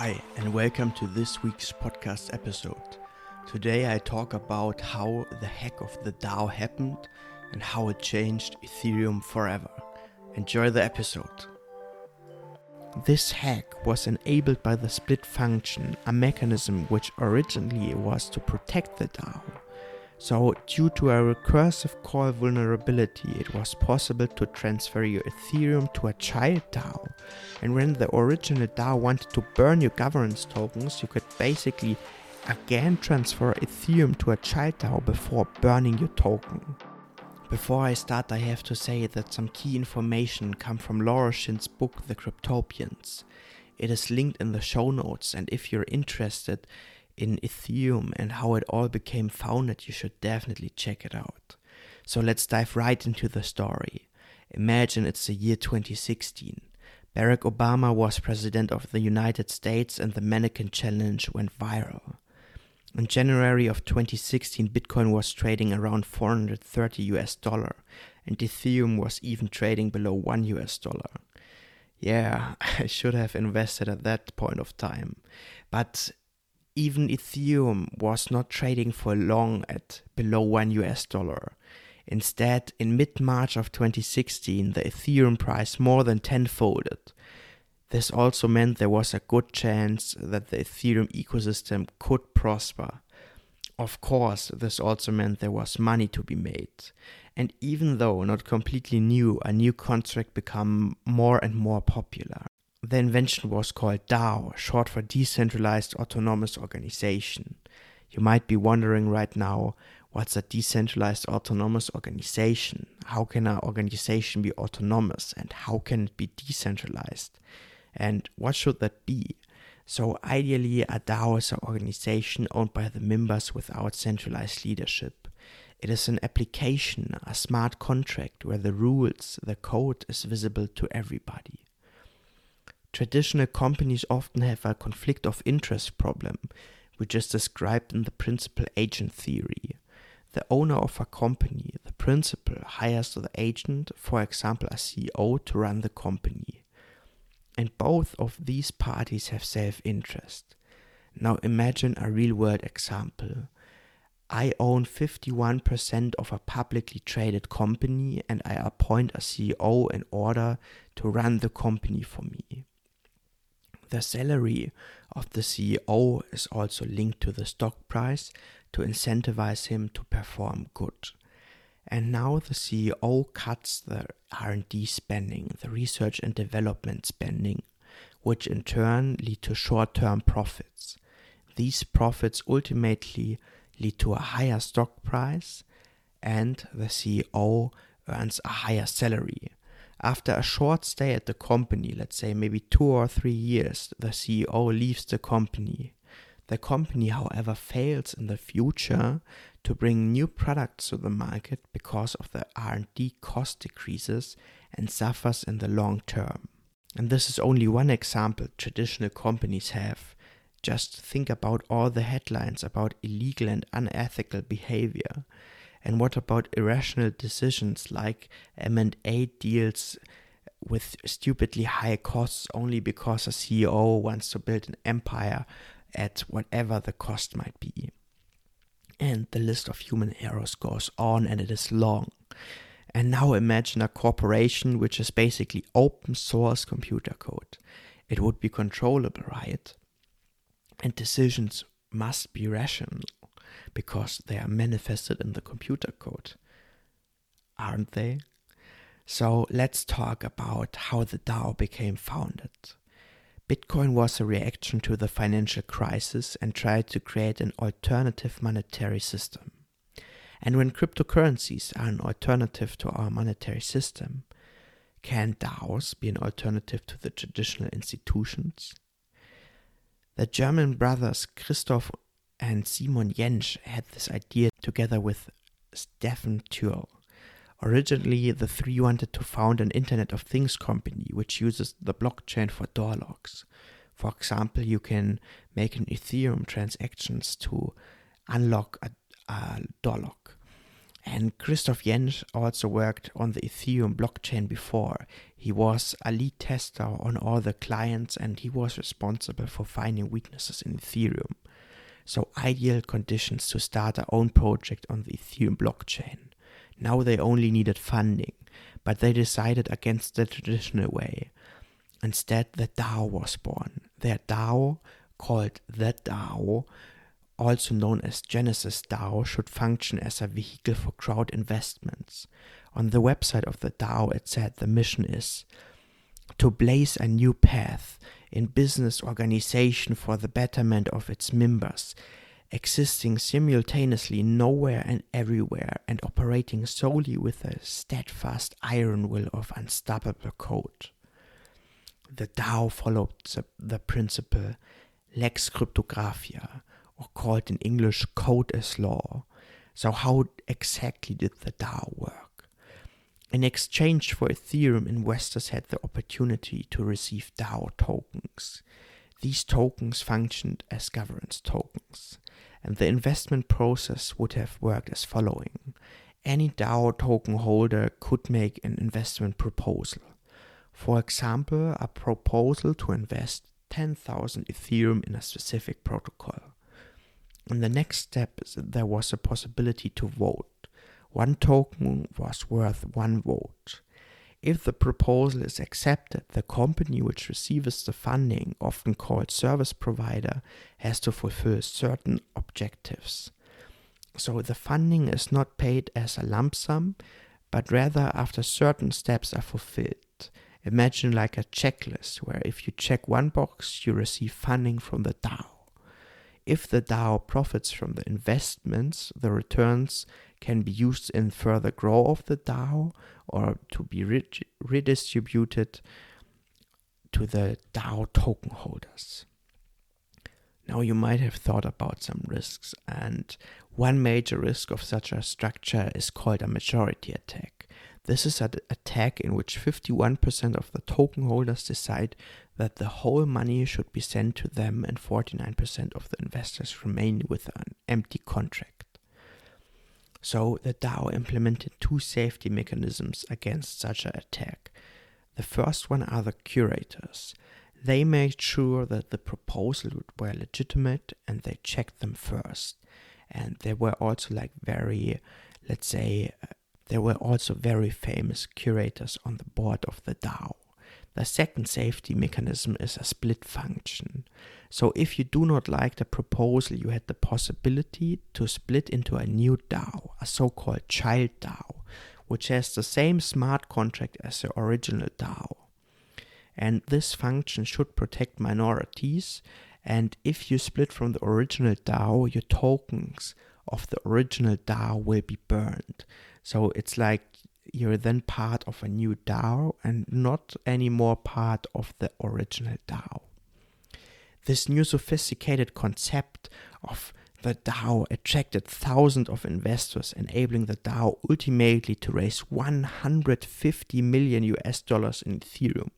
Hi, and welcome to this week's podcast episode. Today I talk about how the hack of the DAO happened and how it changed Ethereum forever. Enjoy the episode. This hack was enabled by the split function, a mechanism which originally was to protect the DAO. So, due to a recursive call vulnerability, it was possible to transfer your Ethereum to a child DAO. And when the original DAO wanted to burn your governance tokens, you could basically again transfer Ethereum to a child DAO before burning your token. Before I start, I have to say that some key information come from Laura Shin's book, The Cryptopians. It is linked in the show notes, and if you're interested, in Ethereum and how it all became founded, you should definitely check it out. So let's dive right into the story. Imagine it's the year 2016. Barack Obama was president of the United States and the mannequin challenge went viral. In January of 2016, Bitcoin was trading around 430 US dollar and Ethereum was even trading below 1 US dollar. Yeah, I should have invested at that point of time. But even Ethereum was not trading for long at below 1 US dollar. Instead, in mid March of 2016, the Ethereum price more than tenfolded. This also meant there was a good chance that the Ethereum ecosystem could prosper. Of course, this also meant there was money to be made. And even though not completely new, a new contract became more and more popular. The invention was called DAO, short for Decentralized Autonomous Organization. You might be wondering right now, what's a decentralized autonomous organization? How can an organization be autonomous and how can it be decentralized? And what should that be? So, ideally, a DAO is an organization owned by the members without centralized leadership. It is an application, a smart contract where the rules, the code is visible to everybody. Traditional companies often have a conflict of interest problem, which is described in the principal agent theory. The owner of a company, the principal, hires the agent, for example, a CEO, to run the company. And both of these parties have self interest. Now imagine a real world example. I own 51% of a publicly traded company and I appoint a CEO in order to run the company for me. The salary of the CEO is also linked to the stock price to incentivize him to perform good. And now the CEO cuts the R&D spending, the research and development spending, which in turn lead to short-term profits. These profits ultimately lead to a higher stock price and the CEO earns a higher salary. After a short stay at the company, let's say maybe two or three years, the CEO leaves the company. The company, however, fails in the future to bring new products to the market because of the R&D cost decreases and suffers in the long term. And this is only one example traditional companies have. Just think about all the headlines about illegal and unethical behavior and what about irrational decisions like M&A deals with stupidly high costs only because a CEO wants to build an empire at whatever the cost might be? And the list of human errors goes on and it is long. And now imagine a corporation which is basically open source computer code. It would be controllable, right? And decisions must be rational because they are manifested in the computer code. Aren't they? So let's talk about how the DAO became founded. Bitcoin was a reaction to the financial crisis and tried to create an alternative monetary system. And when cryptocurrencies are an alternative to our monetary system, can DAOs be an alternative to the traditional institutions? The German brothers Christoph and Simon Jentzsch had this idea together with Stephan Tual. Originally, the three wanted to found an Internet of Things company which uses the blockchain for door locks. For example, you can make an Ethereum transactions to unlock a, a door lock. And Christoph Jentzsch also worked on the Ethereum blockchain before. He was a lead tester on all the clients and he was responsible for finding weaknesses in Ethereum. So, ideal conditions to start their own project on the Ethereum blockchain. Now they only needed funding, but they decided against the traditional way. Instead, the DAO was born. Their DAO, called the DAO, also known as Genesis DAO, should function as a vehicle for crowd investments. On the website of the DAO, it said the mission is to blaze a new path in business organization for the betterment of its members, existing simultaneously nowhere and everywhere, and operating solely with a steadfast iron will of unstoppable code. The DAO followed the, the principle lex cryptographia, or called in English code as law. So, how exactly did the DAO work? In exchange for Ethereum, investors had the opportunity to receive DAO tokens. These tokens functioned as governance tokens, and the investment process would have worked as following. Any DAO token holder could make an investment proposal. For example, a proposal to invest 10,000 Ethereum in a specific protocol. In the next step, there was a possibility to vote. One token was worth one vote. If the proposal is accepted, the company which receives the funding, often called service provider, has to fulfill certain objectives. So the funding is not paid as a lump sum, but rather after certain steps are fulfilled. Imagine like a checklist where if you check one box, you receive funding from the DAO. If the DAO profits from the investments, the returns can be used in further growth of the DAO or to be redistributed to the DAO token holders. Now, you might have thought about some risks, and one major risk of such a structure is called a majority attack. This is an attack in which 51% of the token holders decide that the whole money should be sent to them and 49% of the investors remain with an empty contract. So the DAO implemented two safety mechanisms against such an attack. The first one are the curators. They made sure that the proposals were legitimate and they checked them first. And they were also like very, let's say, uh, there were also very famous curators on the board of the DAO. The second safety mechanism is a split function. So if you do not like the proposal, you had the possibility to split into a new DAO, a so-called child DAO, which has the same smart contract as the original DAO. And this function should protect minorities. And if you split from the original DAO, your tokens of the original DAO will be burned. So it's like you're then part of a new DAO and not anymore part of the original DAO. This new sophisticated concept of the DAO attracted thousands of investors, enabling the DAO ultimately to raise 150 million US dollars in Ethereum,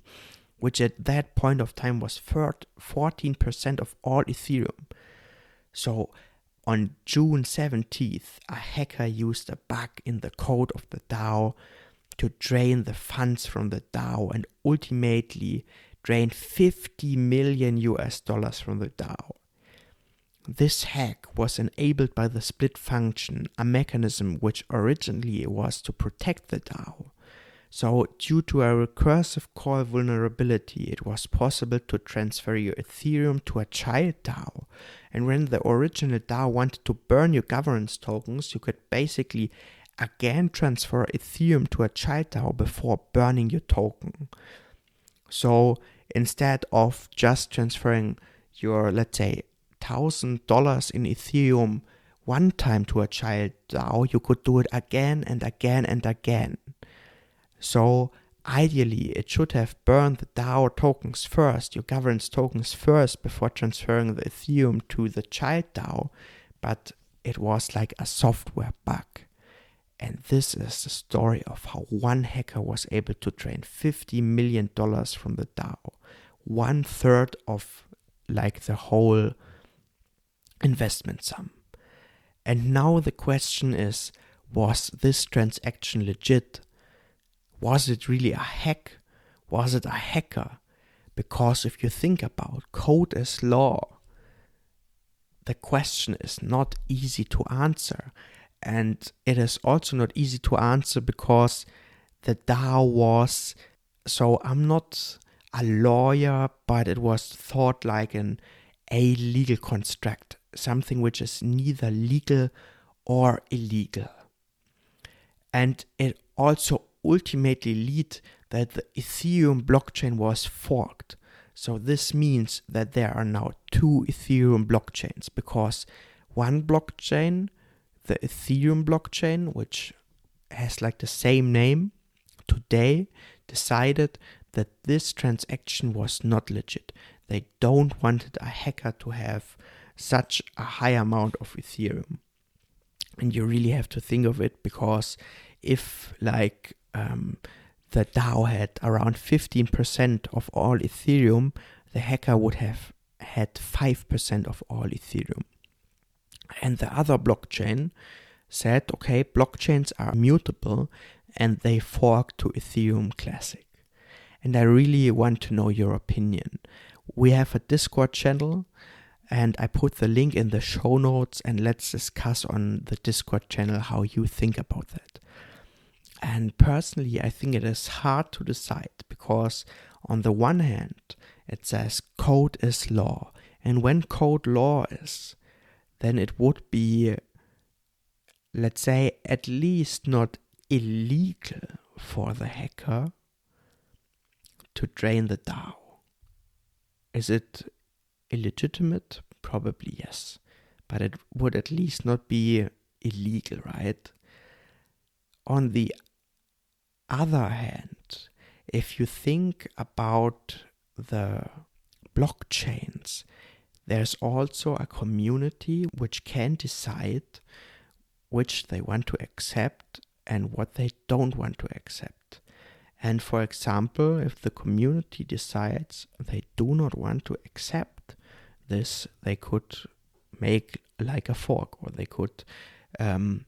which at that point of time was 14% of all Ethereum. So on June 17th, a hacker used a bug in the code of the DAO to drain the funds from the DAO and ultimately drain 50 million US dollars from the DAO. This hack was enabled by the split function, a mechanism which originally was to protect the DAO. So, due to a recursive call vulnerability, it was possible to transfer your Ethereum to a child DAO. And when the original DAO wanted to burn your governance tokens, you could basically again transfer Ethereum to a child DAO before burning your token. So, instead of just transferring your, let's say, thousand dollars in Ethereum one time to a child DAO, you could do it again and again and again. So ideally, it should have burned the DAO tokens first, your governance tokens first, before transferring the Ethereum to the child DAO, but it was like a software bug. And this is the story of how one hacker was able to drain $50 million from the DAO, one third of like the whole investment sum. And now the question is was this transaction legit? Was it really a hack? Was it a hacker? Because if you think about code as law, the question is not easy to answer. And it is also not easy to answer because the DAO was so I'm not a lawyer, but it was thought like an a legal construct, something which is neither legal or illegal. And it also ultimately lead that the Ethereum blockchain was forked. So this means that there are now two Ethereum blockchains because one blockchain, the Ethereum blockchain, which has like the same name, today decided that this transaction was not legit. They don't wanted a hacker to have such a high amount of Ethereum. And you really have to think of it because if like um, the DAO had around 15% of all Ethereum, the hacker would have had 5% of all Ethereum. And the other blockchain said, okay, blockchains are mutable and they fork to Ethereum Classic. And I really want to know your opinion. We have a Discord channel and I put the link in the show notes and let's discuss on the Discord channel how you think about that. And personally, I think it is hard to decide because, on the one hand, it says code is law, and when code law is, then it would be, let's say, at least not illegal for the hacker to drain the DAO. Is it illegitimate? Probably yes. But it would at least not be illegal, right? On the other hand, if you think about the blockchains, there's also a community which can decide which they want to accept and what they don't want to accept. And for example, if the community decides they do not want to accept this, they could make like a fork or they could um,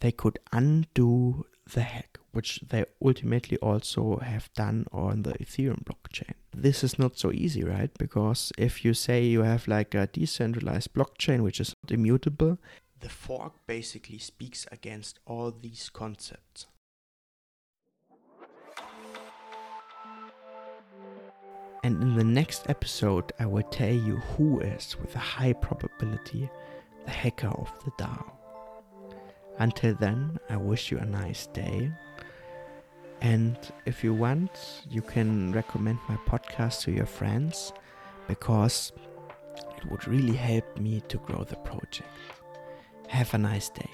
they could undo the hack, which they ultimately also have done on the Ethereum blockchain. This is not so easy, right? Because if you say you have like a decentralized blockchain which is immutable, the fork basically speaks against all these concepts. And in the next episode, I will tell you who is, with a high probability, the hacker of the DAO. Until then, I wish you a nice day. And if you want, you can recommend my podcast to your friends because it would really help me to grow the project. Have a nice day.